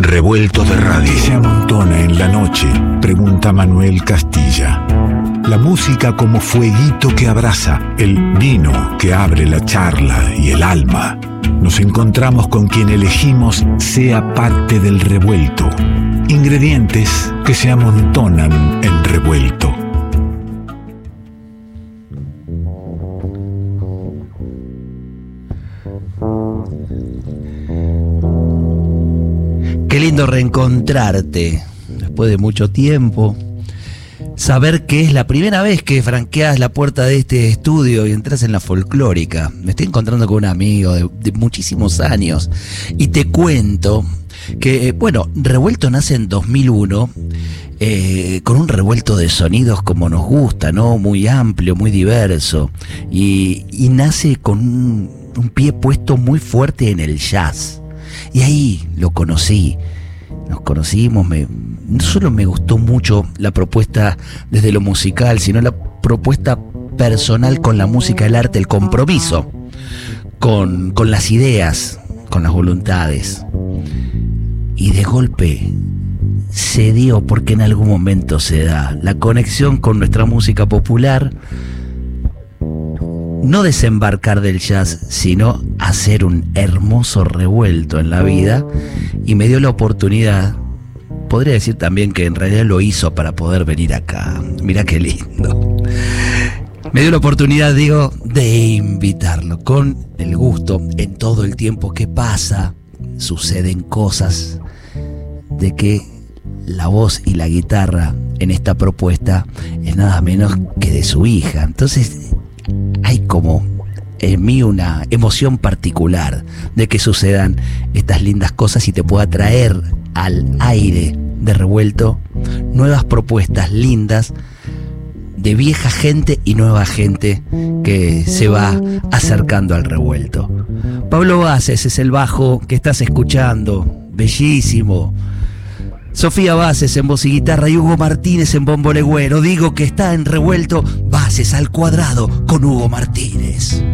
Revuelto de radio. se amontona en la noche? Pregunta Manuel Castilla. La música como fueguito que abraza, el vino que abre la charla y el alma. Nos encontramos con quien elegimos sea parte del revuelto. Ingredientes que se amontonan en revuelto. Reencontrarte después de mucho tiempo. Saber que es la primera vez que franqueas la puerta de este estudio y entras en la folclórica. Me estoy encontrando con un amigo de, de muchísimos años y te cuento que, eh, bueno, Revuelto nace en 2001 eh, con un revuelto de sonidos como nos gusta, ¿no? Muy amplio, muy diverso. Y, y nace con un, un pie puesto muy fuerte en el jazz. Y ahí lo conocí. Nos conocimos, me, no solo me gustó mucho la propuesta desde lo musical, sino la propuesta personal con la música, el arte, el compromiso con, con las ideas, con las voluntades. Y de golpe se dio porque en algún momento se da la conexión con nuestra música popular, no desembarcar del jazz, sino hacer un hermoso revuelto en la vida y me dio la oportunidad, podría decir también que en realidad lo hizo para poder venir acá. Mira qué lindo. Me dio la oportunidad, digo, de invitarlo con el gusto en todo el tiempo que pasa. Suceden cosas de que la voz y la guitarra en esta propuesta es nada menos que de su hija. Entonces hay como en mí una emoción particular de que sucedan estas lindas cosas y te pueda traer al aire de revuelto nuevas propuestas lindas de vieja gente y nueva gente que se va acercando al revuelto. Pablo Bases es el bajo que estás escuchando, bellísimo. Sofía Bases en voz y guitarra y Hugo Martínez en bombo legüero. Digo que está en revuelto Bases al cuadrado con Hugo Martínez.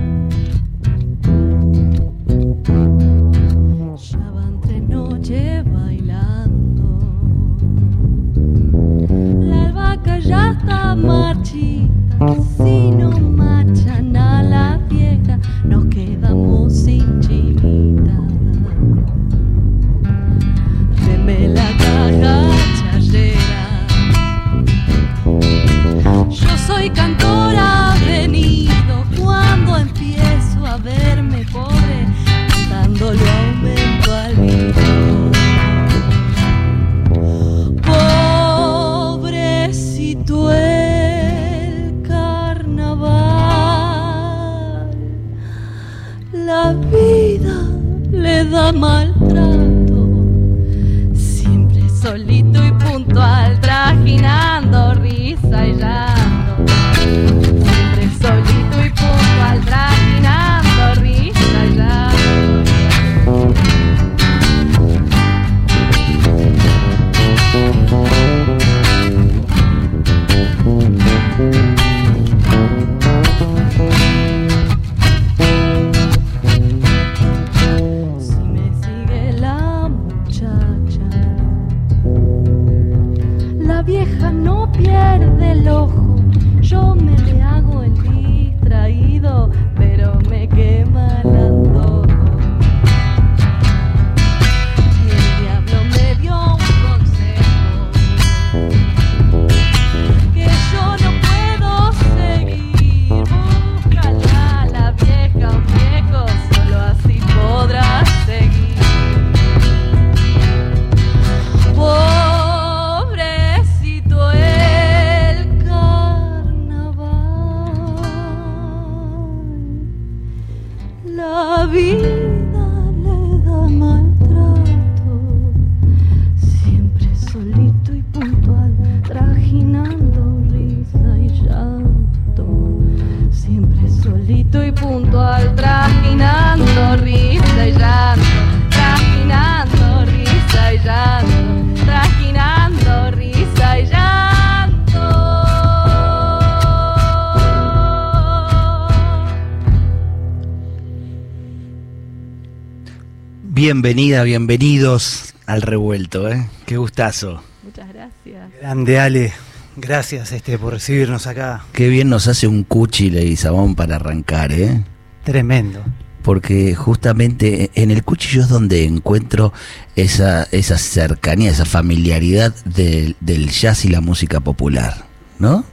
Bienvenida, bienvenidos al revuelto, ¿eh? Qué gustazo. Muchas gracias. Grande Ale, gracias este por recibirnos acá. Qué bien nos hace un cuchi Leguizamón para arrancar, ¿eh? Tremendo. Porque justamente en el cuchillo es donde encuentro esa, esa cercanía, esa familiaridad del, del jazz y la música popular, ¿no?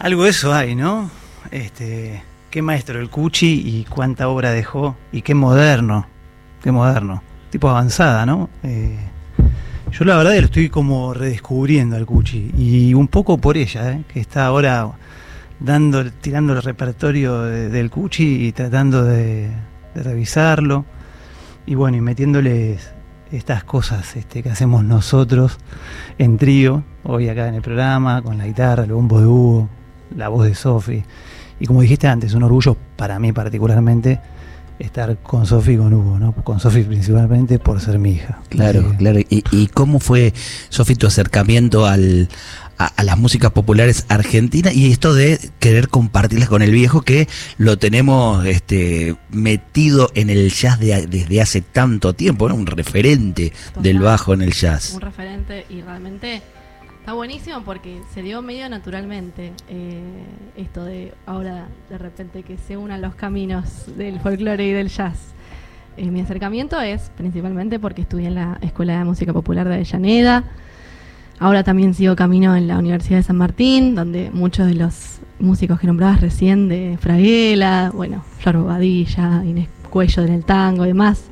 Algo de eso hay, ¿no? Este, qué maestro el Cuchi y cuánta obra dejó y qué moderno, qué moderno, tipo avanzada, ¿no? Eh, yo la verdad lo estoy como redescubriendo al Cuchi y un poco por ella, ¿eh? que está ahora dando, tirando el repertorio de- del Cuchi y tratando de, de revisarlo y bueno, y metiéndoles estas cosas este, que hacemos nosotros en trío, hoy acá en el programa, con la guitarra, el bombo de Hugo, la voz de Sofi. Y como dijiste antes, un orgullo para mí particularmente estar con Sofi y con Hugo, ¿no? Con Sofi principalmente por ser mi hija. Claro, que- claro. ¿Y, y cómo fue, Sofi, tu acercamiento al, a, a las músicas populares argentinas y esto de querer compartirlas con el viejo que lo tenemos este, metido en el jazz de- desde hace tanto tiempo, ¿no? un referente del bajo en el jazz? Un referente y realmente está buenísimo porque se dio medio naturalmente eh, esto de ahora de repente que se unan los caminos del folclore y del jazz. Eh, mi acercamiento es principalmente porque estudié en la Escuela de Música Popular de Avellaneda. Ahora también sigo camino en la Universidad de San Martín, donde muchos de los músicos que nombrabas recién, de Fraguela, bueno, Flor Bobadilla, Inés Cuello en el tango y demás.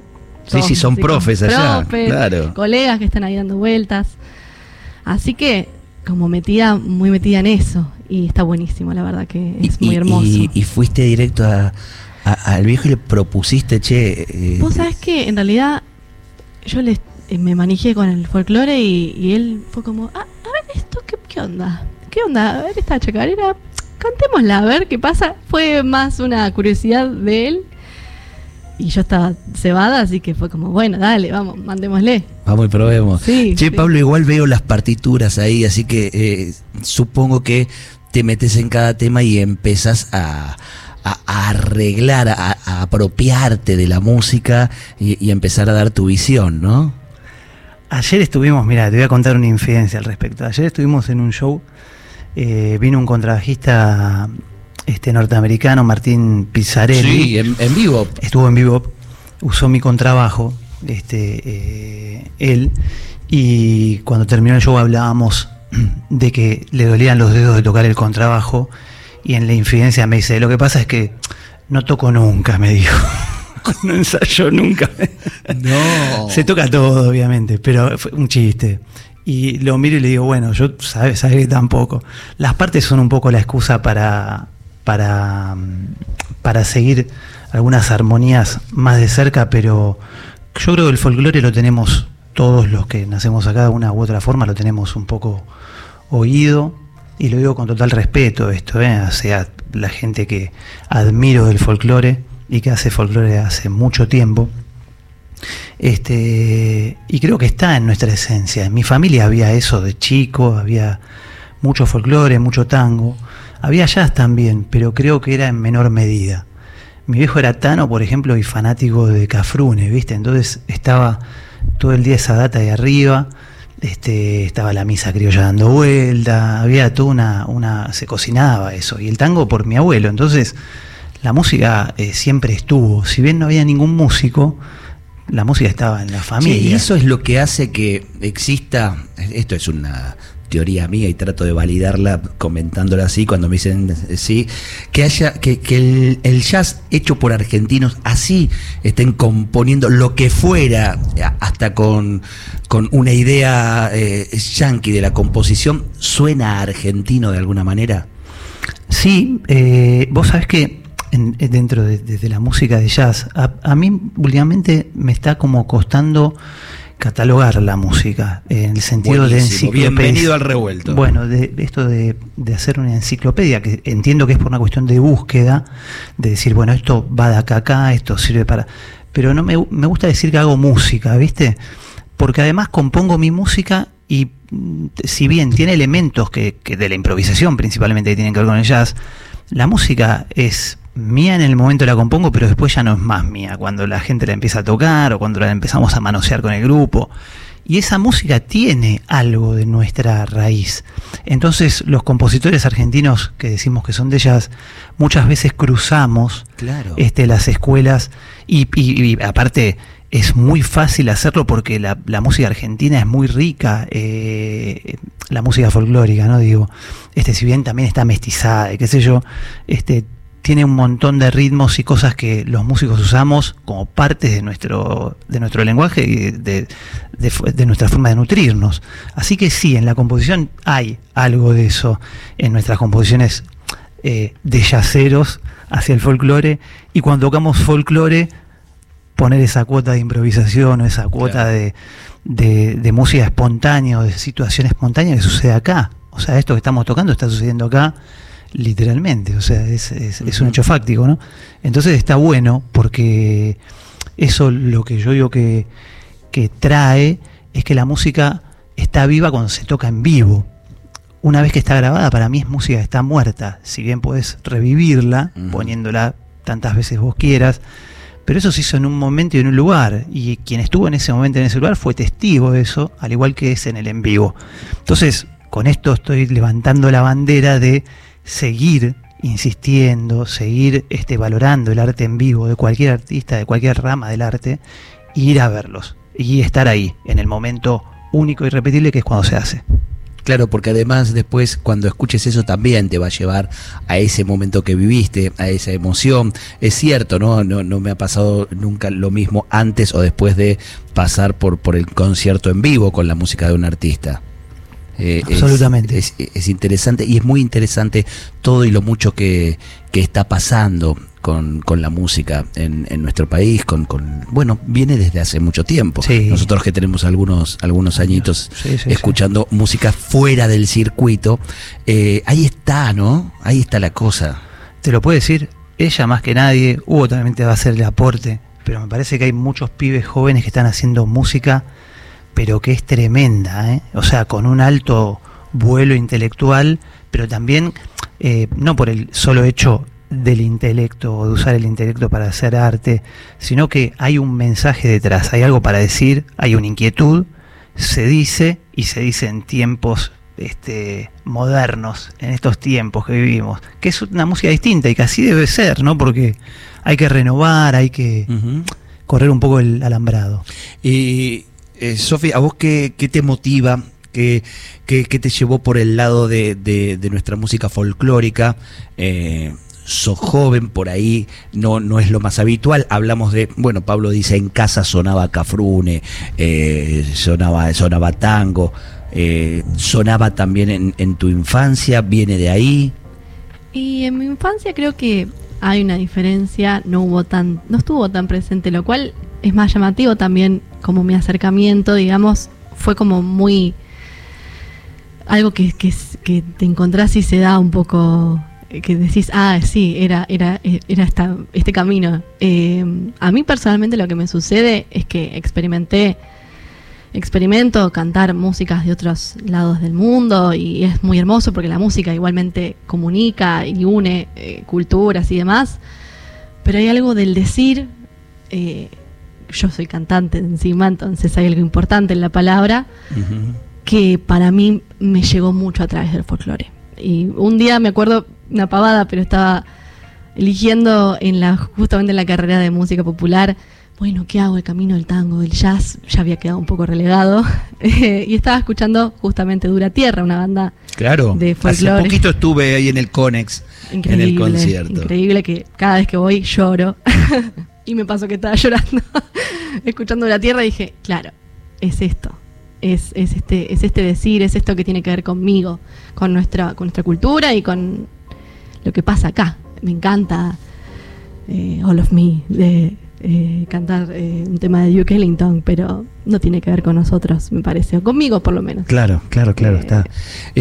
Sí, sí, son profes allá, profes, claro. colegas que están ahí dando vueltas. Así que, como metida, muy metida en eso. Y está buenísimo, la verdad que es Y- muy hermoso. Y, y fuiste directo a- a- al viejo y le propusiste, che. eh, Vos sabés que en realidad yo le, eh, me manejé con el folclore y, y él fue como, ah, a ver esto, ¿qué, qué onda? ¿Qué onda? A ver esta chacarera, cantémosla, a ver qué pasa. Fue más una curiosidad de él. Y yo estaba cebada, así que fue como, bueno, dale, vamos, mandémosle. Vamos y probemos. Sí, che, sí. Pablo, igual veo las partituras ahí, así que eh, supongo que te metes en cada tema y empezás a, a- a arreglar, a, a apropiarte de la música y, y empezar a dar tu visión, ¿no? Ayer estuvimos, mira, te voy a contar una infidencia al respecto. Ayer estuvimos en un show, eh, vino un contrabajista este, norteamericano, Martín Pizzarelli. Sí, en, en vivo. estuvo en vivo, usó mi contrabajo, este, eh, él, y cuando terminó el show hablábamos de que le dolían los dedos de tocar el contrabajo, y en la infidencia me dice, lo que pasa es que no toco nunca, me dijo. no ensayo nunca. No. Se toca todo, obviamente, pero fue un chiste. Y lo miro y le digo, bueno, yo sabes, sabes que tampoco. Las partes son un poco la excusa para, para, para seguir algunas armonías más de cerca, pero yo creo que el folclore lo tenemos todos los que nacemos acá de una u otra forma, lo tenemos un poco oído. Y lo digo con total respeto esto, ¿eh? sea, la gente que admiro del folclore y que hace folclore hace mucho tiempo. Este, y creo que está en nuestra esencia. En mi familia había eso de chico, había mucho folclore, mucho tango. Había jazz también, pero creo que era en menor medida. Mi viejo era tano, por ejemplo, y fanático de Cafrune, ¿viste? Entonces estaba todo el día esa data de arriba. Este, estaba la misa criolla dando vuelta, había toda una, una, se cocinaba eso, y el tango por mi abuelo, entonces la música eh, siempre estuvo, si bien no había ningún músico, la música estaba en la familia. y eso es lo que hace que exista, esto es una teoría mía y trato de validarla comentándola así cuando me dicen eh, sí, que haya, que, el, jazz hecho por argentinos así estén componiendo lo que fuera, a- hasta con, con una idea eh, yankee de la composición, suena argentino de alguna manera. Sí, eh, vos sabés que en- eh, dentro de, de- de la música de jazz, a, a mí últimamente me está como costando catalogar la música, en el sentido de enciclopedia. bienvenido al revuelto. Bueno, de, de esto de, de hacer una enciclopedia, que entiendo que es por una cuestión de búsqueda, de decir, bueno, esto va de acá a acá, esto sirve para... Pero no me, me gusta decir que hago música, ¿viste? Porque además compongo mi música y si bien tiene elementos que, que de la improvisación principalmente que tienen que ver con el jazz, la música es mía en el momento la compongo, pero después ya no es más mía, cuando la gente la empieza a tocar o cuando la empezamos a manosear con el grupo. Y esa música tiene algo de nuestra raíz. Entonces los compositores argentinos que decimos que son de ellas, muchas veces cruzamos Claro. este, las escuelas y, y- y aparte es muy fácil hacerlo porque la, la música argentina es muy rica, eh, la música folclórica, ¿no? Digo, este, si bien también está mestizada qué sé yo, este, tiene un montón de ritmos y cosas que los músicos usamos como parte de nuestro, de nuestro lenguaje y de, de de nuestra forma de nutrirnos. Así que sí, en la composición hay algo de eso en nuestras composiciones eh, de yaceros hacia el folclore y cuando tocamos folclore poner esa cuota de improvisación o esa cuota Claro. de, de- de música espontánea o de situación espontánea que sucede acá. O sea, esto que estamos tocando está sucediendo acá literalmente, o sea, es, es- es un hecho fáctico, ¿no? Entonces está bueno porque eso lo que yo digo que, que trae es que la música está viva cuando se toca en vivo. Una vez que está grabada, para mí es música que está muerta. Si bien puedes revivirla, poniéndola tantas veces vos quieras, pero eso se hizo en un momento y en un lugar. Y quien estuvo en ese momento, en ese lugar, fue testigo de eso, al igual que es en el en vivo. Entonces, con esto estoy levantando la bandera de seguir insistiendo, seguir este, valorando el arte en vivo de cualquier artista, de cualquier rama del arte, e ir a verlos y estar ahí, en el momento único y repetible que es cuando se hace. Claro, porque además después cuando escuches eso también te va a llevar a ese momento que viviste, a esa emoción. Es cierto, ¿no? No, no me ha pasado nunca lo mismo antes o después de pasar por, por el concierto en vivo con la música de un artista. Eh, Absolutamente. Es, es interesante y es muy interesante todo y lo mucho que, que está pasando con, con la música en, en nuestro país, con, con bueno, viene desde hace mucho tiempo. Sí. Nosotros que tenemos algunos, algunos añitos Sí, sí, sí. escuchando música fuera del circuito, eh, ahí está, ¿no? Ahí está la cosa. Te lo puede decir ella más que nadie, Hugo también te va a hacer el aporte, pero me parece que hay muchos pibes jóvenes que están haciendo música, pero que es tremenda, ¿eh? o sea, con un alto vuelo intelectual, pero también eh, no por el solo hecho del intelecto o de usar el intelecto para hacer arte, sino que hay un mensaje detrás, hay algo para decir, hay una inquietud, se dice y se dice en tiempos este, modernos, en estos tiempos que vivimos, que es una música distinta y que así debe ser, ¿no? Porque hay que renovar, hay que correr un poco el alambrado. Y, eh, Sofía, ¿a vos qué, qué te motiva? ¿Qué, qué- qué te llevó por el lado de, de- de nuestra música folclórica? Eh, sos joven por ahí, no, no es lo más habitual. Hablamos de, bueno, Pablo dice, en casa sonaba cafrune, eh, sonaba, sonaba tango, eh, sonaba también en, en tu infancia, viene de ahí. Y en mi infancia creo que hay una diferencia, no hubo tan, no estuvo tan presente, lo cual es más llamativo también como mi acercamiento, digamos, fue como muy algo que, que, te encontrás y se da un poco eh, que decís, ah, sí, era, era, eh, era esta, este camino. Eh, a mí personalmente lo que me sucede es que experimenté experimento cantar músicas de otros lados del mundo y es muy hermoso porque la música igualmente comunica y une culturas y demás, pero hay algo del decir, yo soy cantante encima, entonces hay algo importante en la palabra que para mí me llegó mucho a través del folclore. Y un día me acuerdo una pavada, pero estaba eligiendo en la justamente en la carrera de música popular, bueno, ¿qué hago? El camino del tango, del jazz, ya había quedado un poco relegado. y estaba escuchando justamente Dura Tierra, una banda Claro, De hace folclore. poquito estuve ahí en el Conex, increíble. en el concierto. Increíble que cada vez que voy lloro. y me pasó que estaba llorando escuchando Dura Tierra y dije, claro, es esto. Es, es este es este decir, es esto que tiene que ver conmigo, con nuestra con nuestra cultura y con lo que pasa acá. Me encanta eh, All of Me de eh, cantar eh, un tema de Duke Ellington, pero no tiene que ver con nosotros, me parece, o conmigo por lo menos. Claro, claro, claro, Eh, está.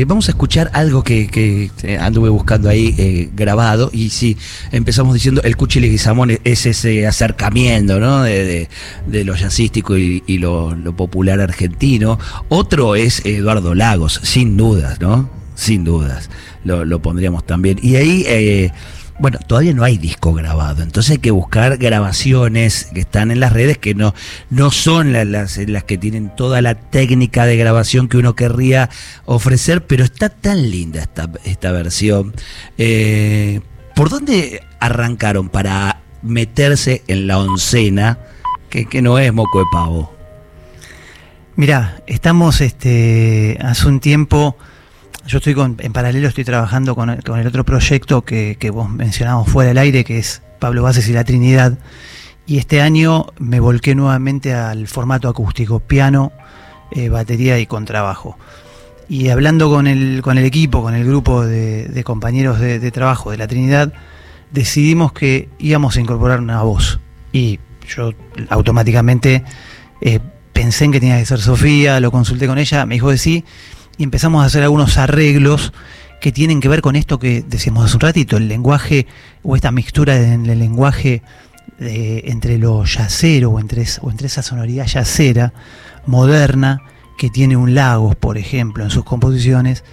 Vamos a escuchar algo que, que, anduve buscando ahí grabado y sí, empezamos diciendo el Cuchi Leguizamón es- es ese acercamiento, ¿no? De, de, de lo jazzístico y, y lo, lo popular argentino. Otro es Eduardo Lagos, sin dudas, ¿no? Sin dudas, lo, lo pondríamos también. Y ahí, eh, bueno, todavía no hay disco grabado, entonces hay que buscar grabaciones que están en las redes que no, no son las, las, las que tienen toda la técnica de grabación que uno querría ofrecer, pero está tan linda esta, esta versión. Eh, ¿Por dónde arrancaron para meterse en la oncena, que, que no es moco de pavo? Mirá, estamos este, hace un tiempo, yo estoy con, en paralelo, estoy trabajando con, el- otro proyecto que, que vos mencionabas fuera del aire, que es Pablo Bases y la Trinidad. Y este año me volqué nuevamente al formato acústico, piano, eh, batería y contrabajo. Y hablando con el, con el equipo, con el grupo de, compañeros de, de trabajo de la Trinidad, decidimos que íbamos a incorporar una voz. Y yo automáticamente eh, pensé en que tenía que ser Sofía, lo consulté con ella, me dijo que sí, y empezamos a hacer algunos arreglos que tienen que ver con esto que decíamos hace un ratito, el lenguaje o esta mixtura en el lenguaje de- entre lo yacero o entre, o entre esa sonoridad yacera moderna que tiene un Lagos, por ejemplo, en sus composiciones,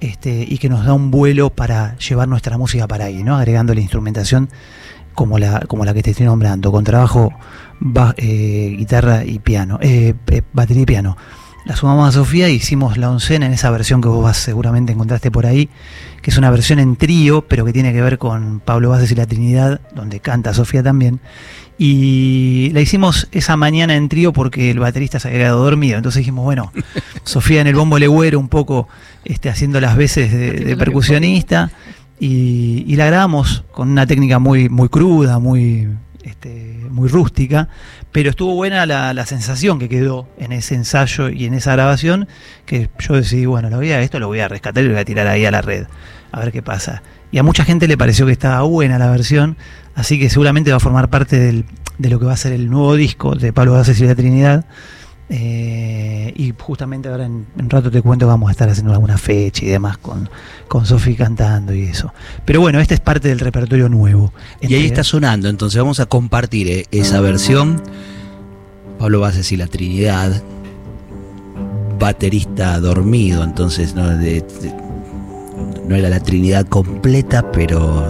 este, y que nos da un vuelo para llevar nuestra música para ahí, ¿no? agregando la instrumentación como la, como la que te estoy nombrando, con trabajo, ba- eh, guitarra y piano, eh, eh, batería y piano. La sumamos a Sofía y hicimos la oncena en esa versión que vos vas, seguramente encontraste por ahí, que es una versión en trío, pero que tiene que ver con Pablo Bases y la Trinidad, donde canta Sofía también. Y la hicimos esa mañana en trío porque el baterista se había quedado dormido. Entonces dijimos, bueno, Sofía en el bombo legüero, un poco este, haciendo las veces de, percusionista. Y, y la grabamos con una técnica muy, muy cruda, muy, este, muy rústica, pero estuvo buena la, sensación que quedó en ese ensayo y en esa grabación, que yo decidí, bueno, lo voy a, esto lo voy a rescatar y lo voy a tirar ahí a la red, a ver qué pasa. Y a mucha gente le pareció que estaba buena la versión, así que seguramente va a formar parte del- de lo que va a ser el nuevo disco de Pablo Bases y la Trinidad. Eh, y justamente ahora en en un rato te cuento que vamos a estar haciendo alguna fecha y demás con, con Sofi cantando y eso. Pero bueno, este es parte del repertorio nuevo. Y ahí está sonando, entonces vamos a compartir eh, esa versión. Pablo Bases y la Trinidad, baterista dormido, entonces no, De- de- no era la Trinidad completa, pero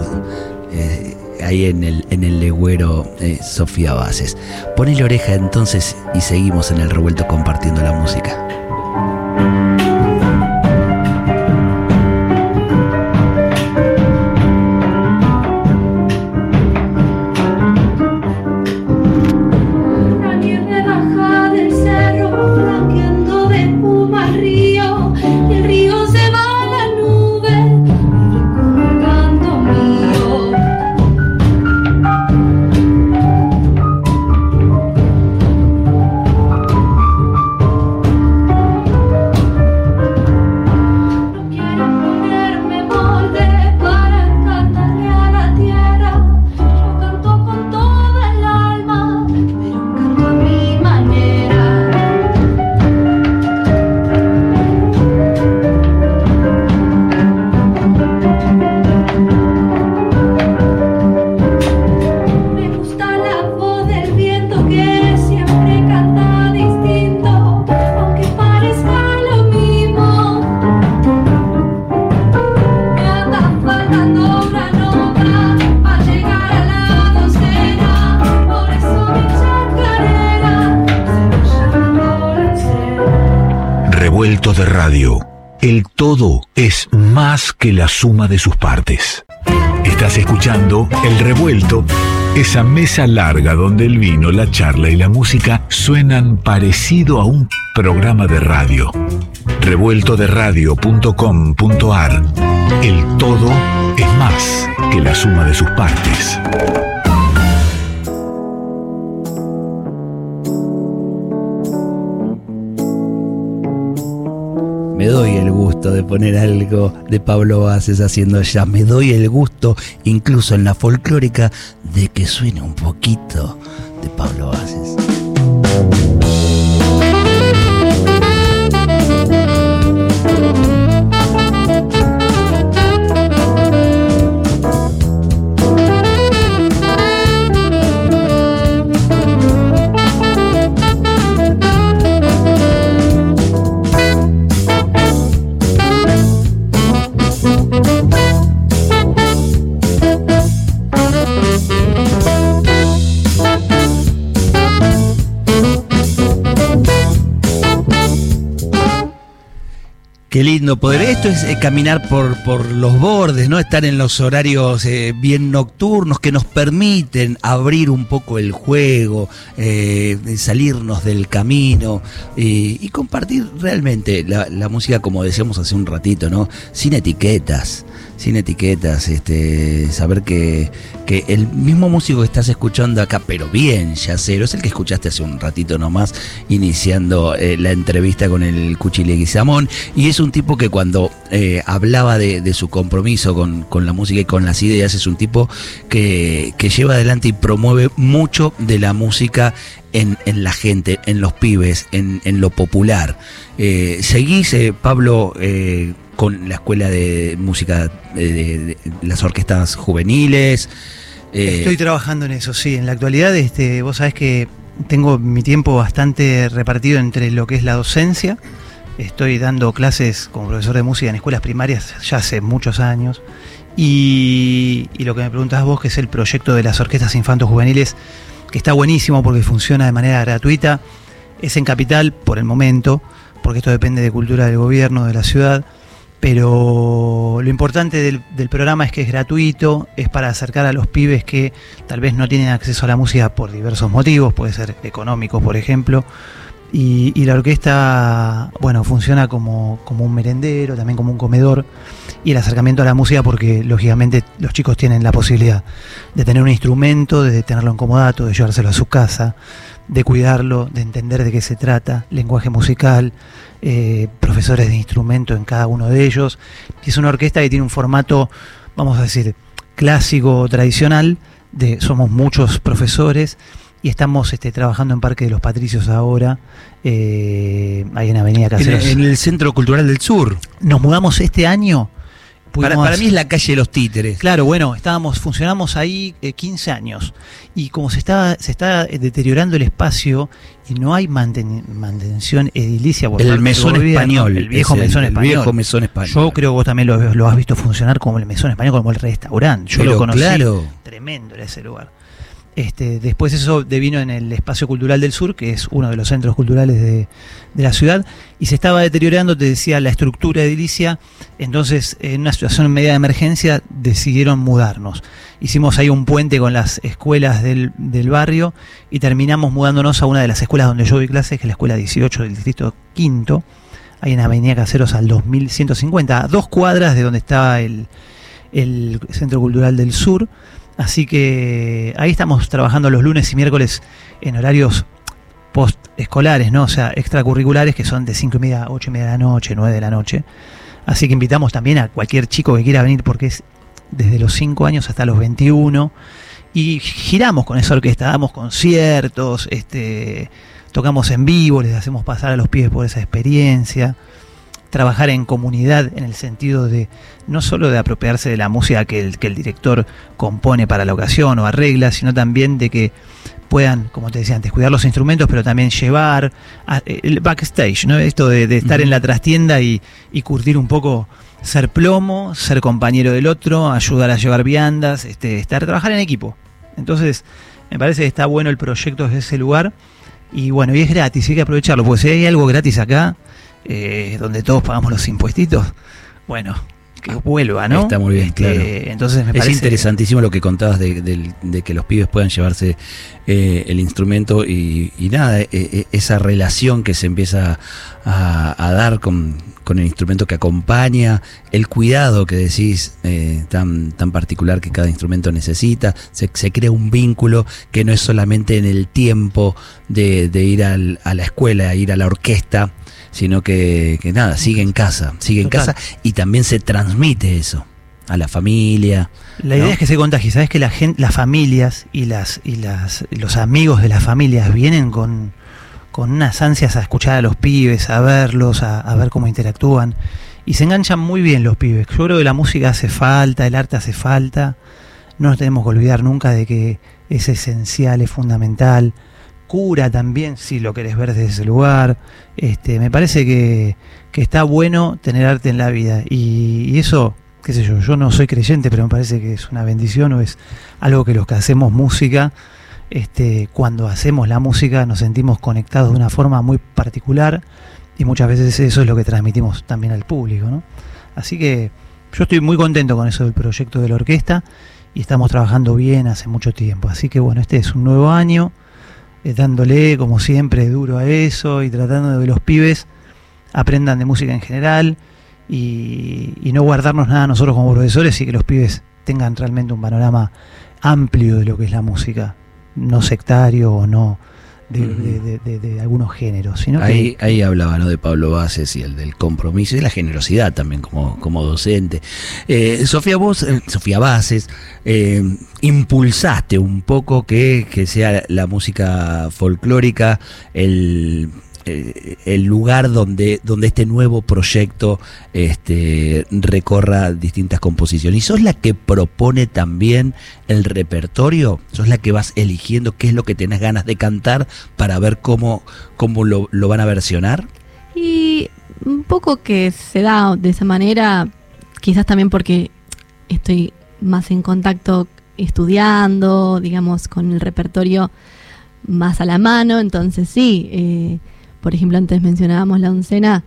eh, ahí en el, en el legüero eh, Sofía Bases. Ponele oreja entonces y seguimos en el revuelto compartiendo la música. La suma de sus partes. Estás escuchando El Revuelto, esa mesa larga donde el vino, la charla y la música suenan parecido a un programa de radio. Revueltoderadio.com.ar El todo es más que la suma de sus partes. De poner algo de Pablo Bases haciendo ya. Me doy el gusto, incluso en la folclórica, de que suene un poquito de Pablo Bases. Qué lindo poder. Esto es eh, caminar por, por los bordes, ¿no? Estar en los horarios eh, bien nocturnos que nos permiten abrir un poco el juego, eh, salirnos del camino y compartir realmente la, la música, como decíamos hace un ratito, ¿no? Sin etiquetas sin etiquetas, este, saber que, que el mismo músico que estás escuchando acá, pero bien yacero, es el que escuchaste hace un ratito nomás, iniciando eh, la entrevista con el Cuchile Guizamón, y es un tipo que cuando eh, hablaba de, su compromiso con, con la música y con las ideas, es un tipo que, que lleva adelante y promueve mucho de la música en, en, la gente, en los pibes, en, en lo popular. Eh, seguís, eh, Pablo, con la escuela de música de, de, las orquestas juveniles. Eh, Estoy trabajando en eso, sí. En la actualidad, este, vos sabés que tengo mi tiempo bastante repartido entre lo que es la docencia. Estoy dando clases como profesor de música en escuelas primarias ya hace muchos años. Y, y lo que me preguntás vos, que es el proyecto de las orquestas infantos juveniles, que está buenísimo porque funciona de manera gratuita. Es en capital por el momento, porque esto depende de cultura del gobierno, de la ciudad pero lo importante del, programa es que es gratuito, es para acercar a los pibes que tal vez no tienen acceso a la música por diversos motivos, puede ser económico, por ejemplo. Y, y la orquesta, bueno, funciona como, como, un merendero, también como un comedor. Y el acercamiento a la música, porque lógicamente los chicos tienen la posibilidad de tener un instrumento, de tenerlo en comodato, de llevárselo a su casa, de cuidarlo, de entender de qué se trata, lenguaje musical, eh, profesores de instrumento en cada uno de ellos. Es una orquesta que tiene un formato, vamos a decir, clásico, tradicional, de, somos muchos profesores y estamos este, trabajando en Parque de los Patricios ahora, eh, ahí en Avenida Caseros. En, en el Centro Cultural del Sur. Nos mudamos este año para, para, mí es la calle de los títeres. Claro, bueno, estábamos, funcionamos ahí eh, 15 años. Y como se está, se está deteriorando el espacio y no hay manten, mantención edilicia por el mesón gobierno, español. El viejo mesón el, español. El viejo mesón español. Yo creo que vos también lo, lo, has visto funcionar como el mesón español, como el restaurante. Yo Pero lo conocí. Claro. Tremendo era ese lugar. Este, después eso devino en el Espacio Cultural del Sur, que es uno de los centros culturales de, la ciudad, y se estaba deteriorando, te decía, la estructura edilicia, entonces en una situación media de emergencia decidieron mudarnos. Hicimos ahí un puente con las escuelas del, barrio y terminamos mudándonos a una de las escuelas donde yo doy clases, que es la Escuela 18 del Distrito Quinto, ahí en Avenida Caseros al 2150, a dos cuadras de donde estaba el Centro Cultural del Sur. Así que ahí estamos trabajando los lunes y miércoles en horarios post escolares, ¿no? O sea, extracurriculares que son de 5 y media a 8 y media de la noche, 9 de la noche. Así que invitamos también a cualquier chico que quiera venir porque es desde los 5 años hasta los 21. Y giramos con esa orquesta, damos conciertos, este, tocamos en vivo, les hacemos pasar a los pibes por esa experiencia trabajar en comunidad en el sentido de no solo de apropiarse de la música que el, que el director compone para la ocasión o arregla, sino también de que puedan, como te decía antes, cuidar los instrumentos, pero también llevar a, el backstage, ¿no? Esto de, de estar uh -huh. en la trastienda y, y, curtir un poco, ser plomo, ser compañero del otro, ayudar a llevar viandas, este, estar, trabajar en equipo. Entonces, me parece que está bueno el proyecto desde ese lugar. Y bueno, y es gratis, hay que aprovecharlo, porque si hay algo gratis acá, eh, donde todos pagamos los impuestitos, bueno, que vuelva, ¿no? Está muy bien, este, claro. Entonces me es parece... interesantísimo lo que contabas de, de, de que los pibes puedan llevarse eh, el instrumento y, y nada, eh, esa relación que se empieza a, a dar con, con, el instrumento que acompaña, el cuidado que decís eh, tan, tan particular que cada instrumento necesita, se, se, crea un vínculo que no es solamente en el tiempo de, de ir al, a la escuela, ir a la orquesta, sino que, que nada, sigue en casa, sigue en Total. casa y también se transmite eso a la familia. La idea ¿no? es que se contagie, sabes que la gente, las familias y las y las los amigos de las familias vienen con, con unas ansias a escuchar a los pibes, a verlos, a, a ver cómo interactúan y se enganchan muy bien los pibes. Yo creo que la música hace falta, el arte hace falta. No nos tenemos que olvidar nunca de que es esencial, es fundamental cura también, si lo querés ver desde ese lugar. Este, me parece que, está bueno tener arte en la vida. Y, y, eso, qué sé yo, yo no soy creyente, pero me parece que es una bendición o es algo que los que hacemos música, este, cuando hacemos la música nos sentimos conectados de una forma muy particular, y muchas veces eso es lo que transmitimos también al público. ¿no? Así que yo estoy muy contento con eso del proyecto de la orquesta y estamos trabajando bien hace mucho tiempo. Así que bueno, este es un nuevo año, eh, dándole como siempre duro a eso y tratando de que los pibes aprendan de música en general y, y no guardarnos nada nosotros como profesores y que los pibes tengan realmente un panorama amplio de lo que es la música, no sectario o no de, Ujú. de- de- de- de algunos géneros, sino que Ahí, ahí hablaba ¿no? de Pablo Bases y el del compromiso y la generosidad también como, como docente. Eh, Sofía, vos, eh, Sofía Bases, eh, impulsaste un poco que, que sea la música folclórica el, eh, el lugar donde, donde este nuevo proyecto este, recorra distintas composiciones. ¿Y sos la que propone también el repertorio? ¿Sos la que vas eligiendo qué es lo que tenés ganas de cantar para ver cómo, cómo lo, lo van a versionar? Y un poco que se da de esa manera, quizás también porque estoy más en contacto estudiando, digamos, con el repertorio más a la mano, entonces sí, eh, por ejemplo, antes mencionábamos la oncena,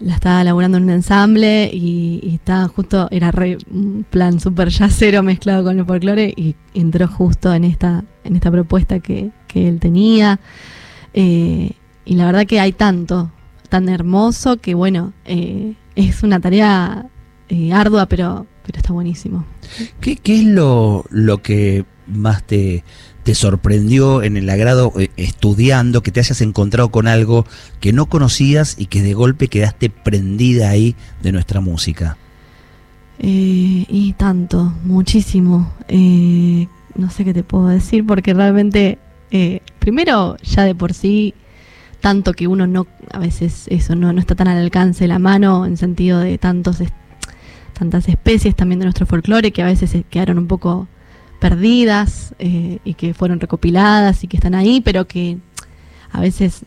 la estaba laburando en un ensamble y, estaba justo, era re, un plan super yacero mezclado con el folclore y entró justo en esta, en esta propuesta que, que él tenía. Eh, y la verdad que hay tanto, tan hermoso que bueno, eh, es una tarea eh, ardua, pero, pero está buenísimo. ¿Qué, qué es lo, lo que más te, te sorprendió en el agrado eh, estudiando, que te hayas encontrado con algo que no conocías y que de golpe quedaste prendida ahí de nuestra música? Eh, y tanto, muchísimo. Eh, no sé qué te puedo decir porque realmente, eh, primero, ya de por sí, tanto que uno no, a veces eso no, no está tan al alcance de la mano en sentido de tantos tantas especies también de nuestro folclore que a veces quedaron un poco perdidas eh, y que fueron recopiladas y que están ahí, pero que a veces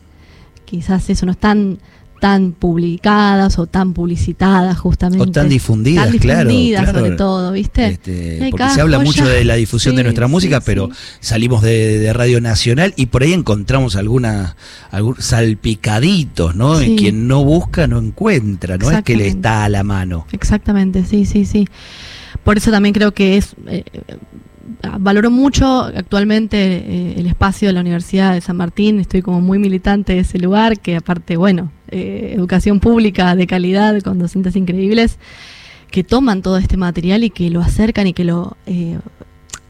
quizás eso no están tan publicadas o tan publicitadas justamente. O tan difundidas, Tan claro, difundidas claro. sobre todo, ¿viste? Este, porque se habla joya. mucho de la difusión de nuestra música, sí. pero salimos de, de Radio Nacional y por ahí encontramos alguna, algún salpicaditos, ¿no? Quien no busca no encuentra, no es que le está a la mano. Exactamente, sí, sí, sí. Por eso también creo que es eh, valoro mucho actualmente eh, el espacio de la Universidad de San Martín. Estoy como muy militante de ese lugar, que aparte, bueno, eh, educación pública de calidad con docentes increíbles que toman todo este material y que lo acercan y que lo eh,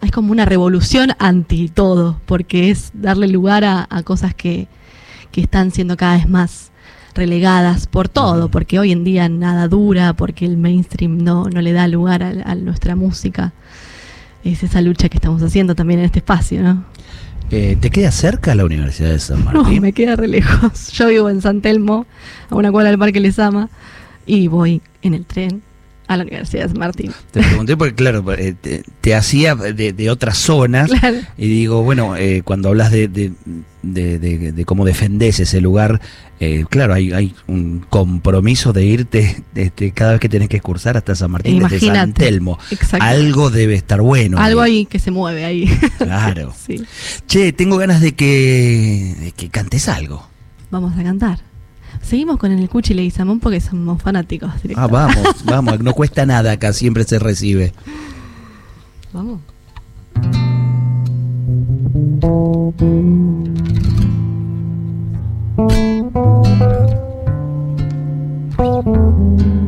es como una revolución anti todo, porque es darle lugar a, a cosas que, que están siendo cada vez más relegadas por todo, porque hoy en día nada dura, porque el mainstream no, no le da lugar a, a nuestra música. Es esa lucha que estamos haciendo también en este espacio, ¿no? Eh, ¿Te queda cerca la Universidad de San No, Martín? me queda re lejos. Yo vivo en San Telmo, a una cuadra del Parque Lesama, y voy en el tren a la Universidad de San Martín. Te pregunté porque, claro, eh, te, te hacía de, de otras zonas Claro. y digo, bueno, eh, cuando hablas de, de, de- cómo defendés ese lugar, eh, claro, hay, hay un compromiso de irte este, cada vez que tenés que excursar hasta San Martín desde San Imagínate. Telmo. Exacto. Algo debe estar bueno. Algo ahí. ahí que se mueve ahí. Claro. sí. Che, tengo ganas de que, de que cantes algo. Vamos a cantar. Seguimos con el Cuchi Leguizamón porque somos fanáticos. Ah, vamos, vamos, no cuesta nada acá, siempre se recibe. Vamos. Cielo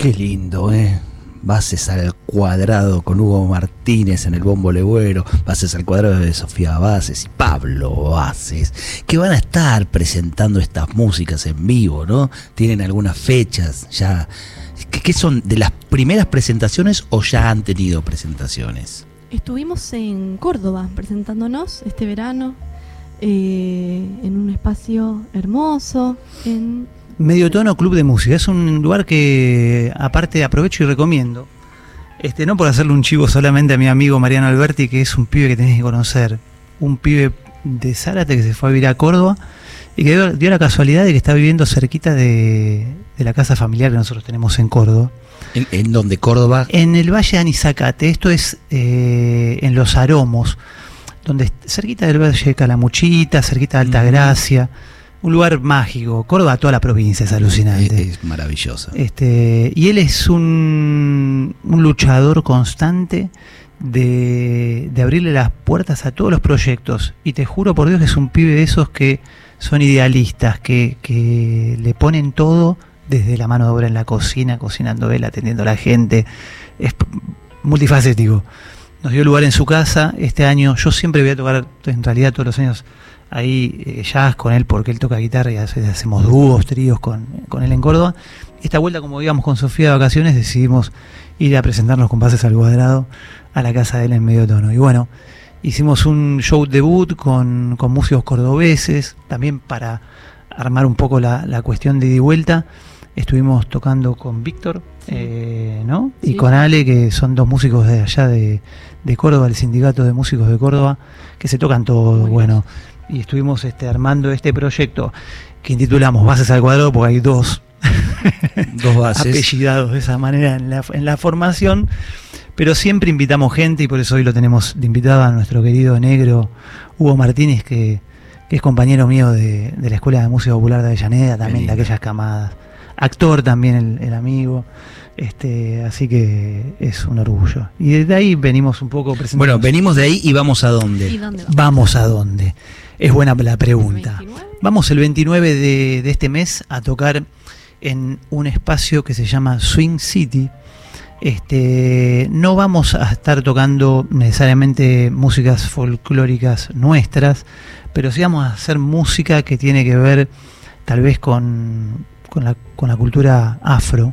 Qué lindo, ¿eh? Bases al cuadrado con Hugo Martínez en el bombo legüero, bases al cuadrado de Sofía Bases y Pablo Bases, que van a estar presentando estas músicas en vivo, ¿no? Tienen algunas fechas ya. ¿Qué, son? ¿De las primeras presentaciones o ya han tenido presentaciones? Estuvimos en Córdoba presentándonos este verano eh, en un espacio hermoso, en Medio Tono Club de Música. Es un lugar que aparte aprovecho y recomiendo. Este, no por hacerle un chivo solamente a mi amigo Mariano Alberti, que es un pibe que tenés que conocer. Un pibe de Zárate que se fue a vivir a Córdoba y que dio, dio la casualidad de que está viviendo cerquita de, de la casa familiar que nosotros tenemos en Córdoba. En, en donde Córdoba. En el Valle de Anizacate, esto es eh, en Los Aromos, donde cerquita del Valle de Calamuchita, cerquita de Altagracia, un lugar mágico. Córdoba, toda la provincia es Es, alucinante. es maravillosa. Este, y él es un, un luchador constante de, de abrirle las puertas a todos los proyectos. Y te juro por Dios que es un pibe de esos que son idealistas, que, que le ponen todo desde la mano de obra en la cocina, cocinando él, atendiendo a la gente. Es multifacético. Nos dio lugar en su casa. Este año yo siempre voy a tocar, en realidad todos los años, ahí eh, jazz con él porque él toca guitarra y veces hacemos dúos, tríos con, con él en Córdoba. Esta vuelta, como íbamos con Sofía de vacaciones, decidimos ir a presentarnos con Bases al Cuadrado a la casa de él en medio tono. Y bueno, hicimos un show debut con, con músicos cordobeses, también para armar un poco la, la cuestión de ida y vuelta. estuvimos tocando con Víctor, Sí. eh, ¿no? Y con Ale, que son dos músicos de allá de, de Córdoba, el sindicato de músicos de Córdoba, que se tocan todo, Muy bueno. Y estuvimos este, armando este proyecto que intitulamos Bases al Cuadrado, porque hay dos Dos bases. apellidados de esa manera en la, en la formación, pero siempre invitamos gente y por eso hoy lo tenemos de invitado a nuestro querido negro Hugo Martínez, que, que es compañero mío de, de la Escuela de Música Popular de Avellaneda, también de aquellas camadas. Actor también el, el amigo, este, así que es un orgullo. Y desde ahí venimos un poco presentando. Bueno, venimos de ahí y vamos a ¿Y dónde. dónde va? Vamos a dónde. Es buena la pregunta. 29? Vamos el 29 de, este mes a tocar en un espacio que se llama Swing City. Este, no vamos a estar tocando necesariamente músicas folclóricas nuestras, pero sí vamos a hacer música que tiene que ver tal vez con, con la, con la cultura afro.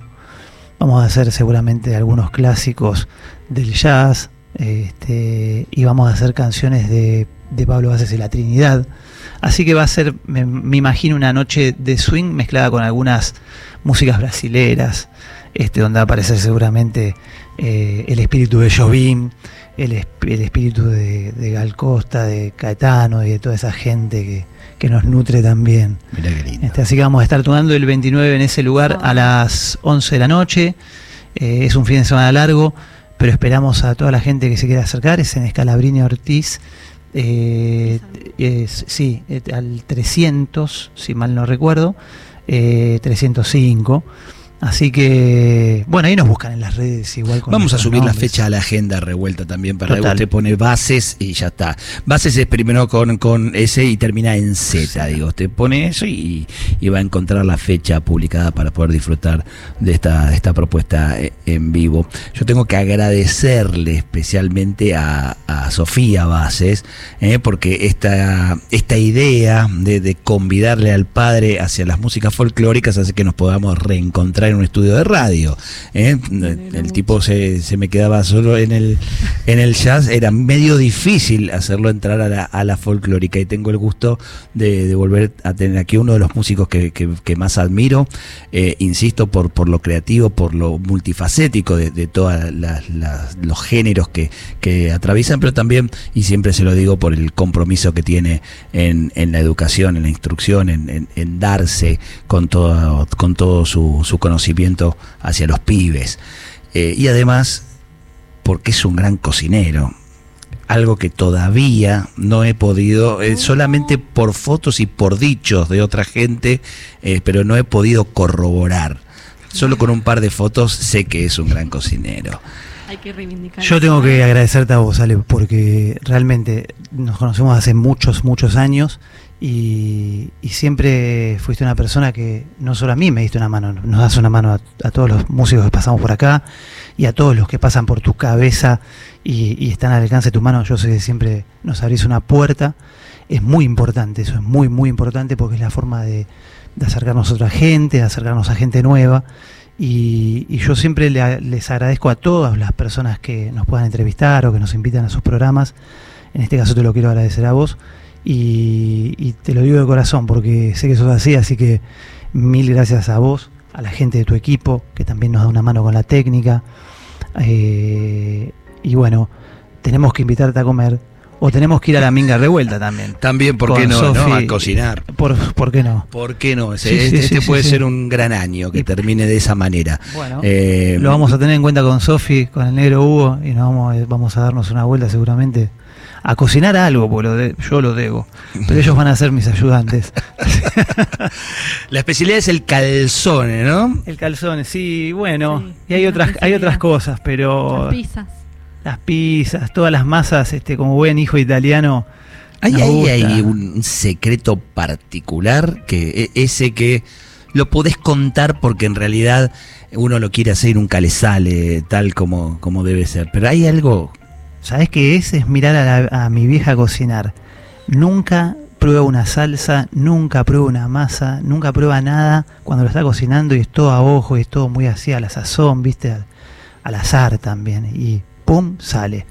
Vamos a hacer seguramente algunos clásicos del jazz este, y vamos a hacer canciones de, de Pablo Bases y la Trinidad. Así que va a ser, me, me imagino, una noche de swing mezclada con algunas músicas brasileras, este, donde va a aparecer seguramente eh, el espíritu de Jobim, el, esp- el espíritu de, de Gal Costa, de Caetano y de toda esa gente que, que nos nutre también. Mirá qué lindo. Este, así que vamos a estar tocando el 29 en ese lugar a las 11 de la noche. Eh, es un fin de semana largo, pero esperamos a toda la gente que se quiera acercar. Es en Escalabrini Ortiz. Eh, es- sí, eh, al 300, si mal no recuerdo, eh, 305. Así que, bueno, ahí nos buscan en las redes igual. Con Vamos a subir la fecha a la agenda revuelta también para que usted pone bases y ya está. Bases es primero con, con S y termina en Z, digo. Usted pone eso y, y va a encontrar la fecha publicada para poder disfrutar de esta, de esta propuesta eh, en vivo. Yo tengo que agradecerle especialmente a, a Sofía Bases, eh, porque esta, esta idea de, de convidarle al padre hacia las músicas folclóricas hace que nos podamos reencontrar en un estudio de radio. ¿eh? El tipo se, se me quedaba solo en el, en el jazz, era medio difícil hacerlo entrar a la, a la folclórica y tengo el gusto de, de volver a tener aquí uno de los músicos que, que- que más admiro, eh, insisto, por, por lo creativo, por lo multifacético de, de todos los géneros que, que atraviesan, pero también, y siempre se lo digo, por el compromiso que tiene en, en la educación, en la instrucción, en, en- en darse con todo, con todo su, su conocimiento hacia los pibes. Eh, y además, porque es un gran cocinero. Algo que todavía no he podido, eh, solamente por fotos y por dichos de otra gente, eh, pero no he podido corroborar. Solo con un par de fotos sé que es un gran cocinero. Hay que reivindicar. Yo tengo que agradecerte a vos, Ale, porque realmente nos conocemos hace muchos, muchos años y, siempre fuiste una persona que no solo a mí me diste una mano, nos das una mano a, todos los músicos que pasamos por acá y a todos los que pasan por tu cabeza y, están al alcance de tu mano. Yo sé que siempre nos abrís una puerta. Es muy importante, eso es muy, muy importante porque es la forma de, acercarnos a otra gente, de acercarnos a gente nueva. Y, yo siempre le- les agradezco a todas las personas que nos puedan entrevistar o que nos invitan a sus programas. En este caso te lo quiero agradecer a vos. Y, y te lo digo de corazón porque sé que sos así, así que mil gracias a vos, a la gente de tu equipo, que también nos da una mano con la técnica. Eh, y bueno, tenemos que invitarte a comer o tenemos que ir a la minga revuelta también. También, ¿por qué no? no? Sofi. A cocinar. ¿Por, por qué no? ¿Por qué no? Ese- Sí, sí, este sí, este sí, puede ser un gran año que termine de esa manera. Bueno, Eh, lo vamos a tener en cuenta con Sofi, con el negro Hugo, y nos vamos, eh, vamos a darnos una vuelta seguramente a cocinar algo, porque lo de- yo lo debo. Pero ellos van a ser mis ayudantes. La especialidad es el calzone, ¿no? El calzón, sí, bueno, Sí, y hay otras, hay otras cosas, pero Las pizzas. las pizzas, todas las masas, este, como buen hijo italiano. Hay, gusta. hay un secreto particular que e- ese que lo podés contar porque en realidad uno lo quiere hacer y nunca le sale tal como, como debe ser. Pero hay algo. ¿Sabes qué es? Es mirar a, la- a mi vieja cocinar. Nunca prueba una salsa, nunca prueba una masa, nunca prueba nada cuando lo está cocinando y es todo a ojo y es todo muy así a la sazón, ¿viste? Al, al azar también. Y ¡pum! sale.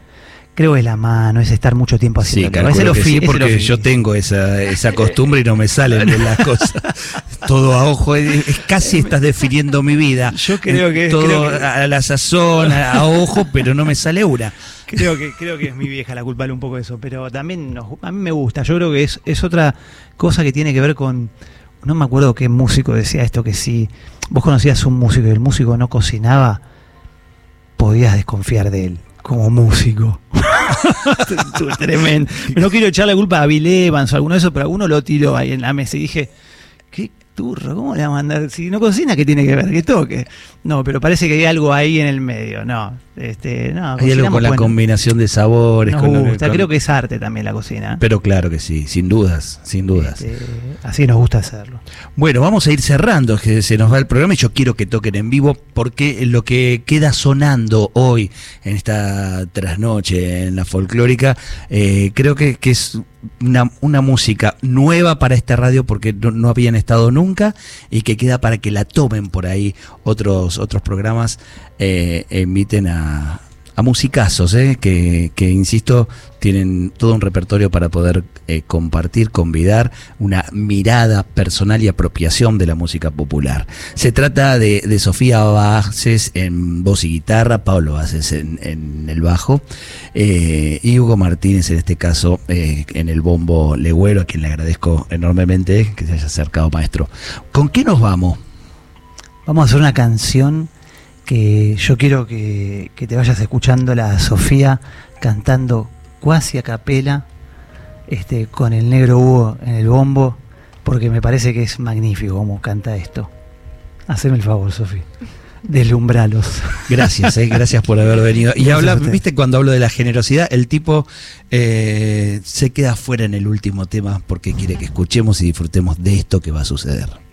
creo que es la mano, es estar mucho tiempo Sí, haciendo. sí, porque yo tengo esa, esa costumbre y no me salen de las cosas. Todo a ojo, es, es casi estás definiendo mi vida. Yo creo que- Todo creo que- a la sazón, a, a ojo, pero no me sale una. Creo que, creo que es mi vieja la culpable un poco de eso, pero también a mí me gusta. Yo creo que es, es otra cosa que tiene que ver con. No me acuerdo qué músico decía esto, que si vos conocías un músico y el músico no cocinaba, podías desconfiar de él como músico. Tremendo. No quiero echar la culpa a Bill Evans o alguno de esos, pero alguno lo tiró ahí en la mesa y dije, turro, ¿cómo le va a mandar? Si no cocina, ¿qué tiene que ver? Que toque. No, pero parece que hay algo ahí en el medio. No, este, no. Hay algo con la bueno. combinación de sabores. Nos con lo gusta, con- creo que es arte también la cocina. Pero claro que sí, sin dudas, sin dudas. Este, así nos gusta hacerlo. Bueno, vamos a ir cerrando, que se nos va el programa y yo quiero que toquen en vivo porque lo que queda sonando hoy en esta trasnoche en la folclórica, eh, creo que, que es una, una música nueva para esta radio porque no, no habían estado nunca y que queda para que la tomen por ahí otros, otros programas eh, e inviten a, a musicazos, eh, que, que, insisto, tienen todo un repertorio para poder eh, compartir, convidar una mirada personal y apropiación de la música popular. Se trata de, de Sofía Bases en voz y guitarra, Pablo Bases en, en el bajo eh, y Hugo Martínez en este caso eh, en el bombo legüero, a quien le agradezco enormemente que se haya acercado, maestro. ¿Con qué nos vamos? Vamos a hacer una canción que yo quiero que, que te vayas escuchando la Sofía cantando cuasi a capela este, con el negro Hugo en el bombo, porque me parece que es magnífico como canta esto. Haceme el favor, Sofía. Deslumbralos. Gracias, eh, gracias por haber venido. Y habla, viste, cuando hablo de la generosidad, el tipo eh, se queda fuera en el último tema porque quiere que escuchemos y disfrutemos de esto que va a suceder.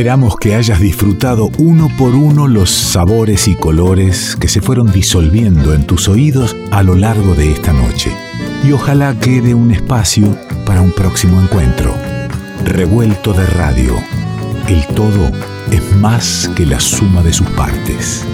Esperamos que hayas disfrutado uno por uno los sabores y colores que se fueron disolviendo en tus oídos a lo largo de esta noche. Y ojalá quede un espacio para un próximo encuentro. Revuelto de radio. El todo es más que la suma de sus partes.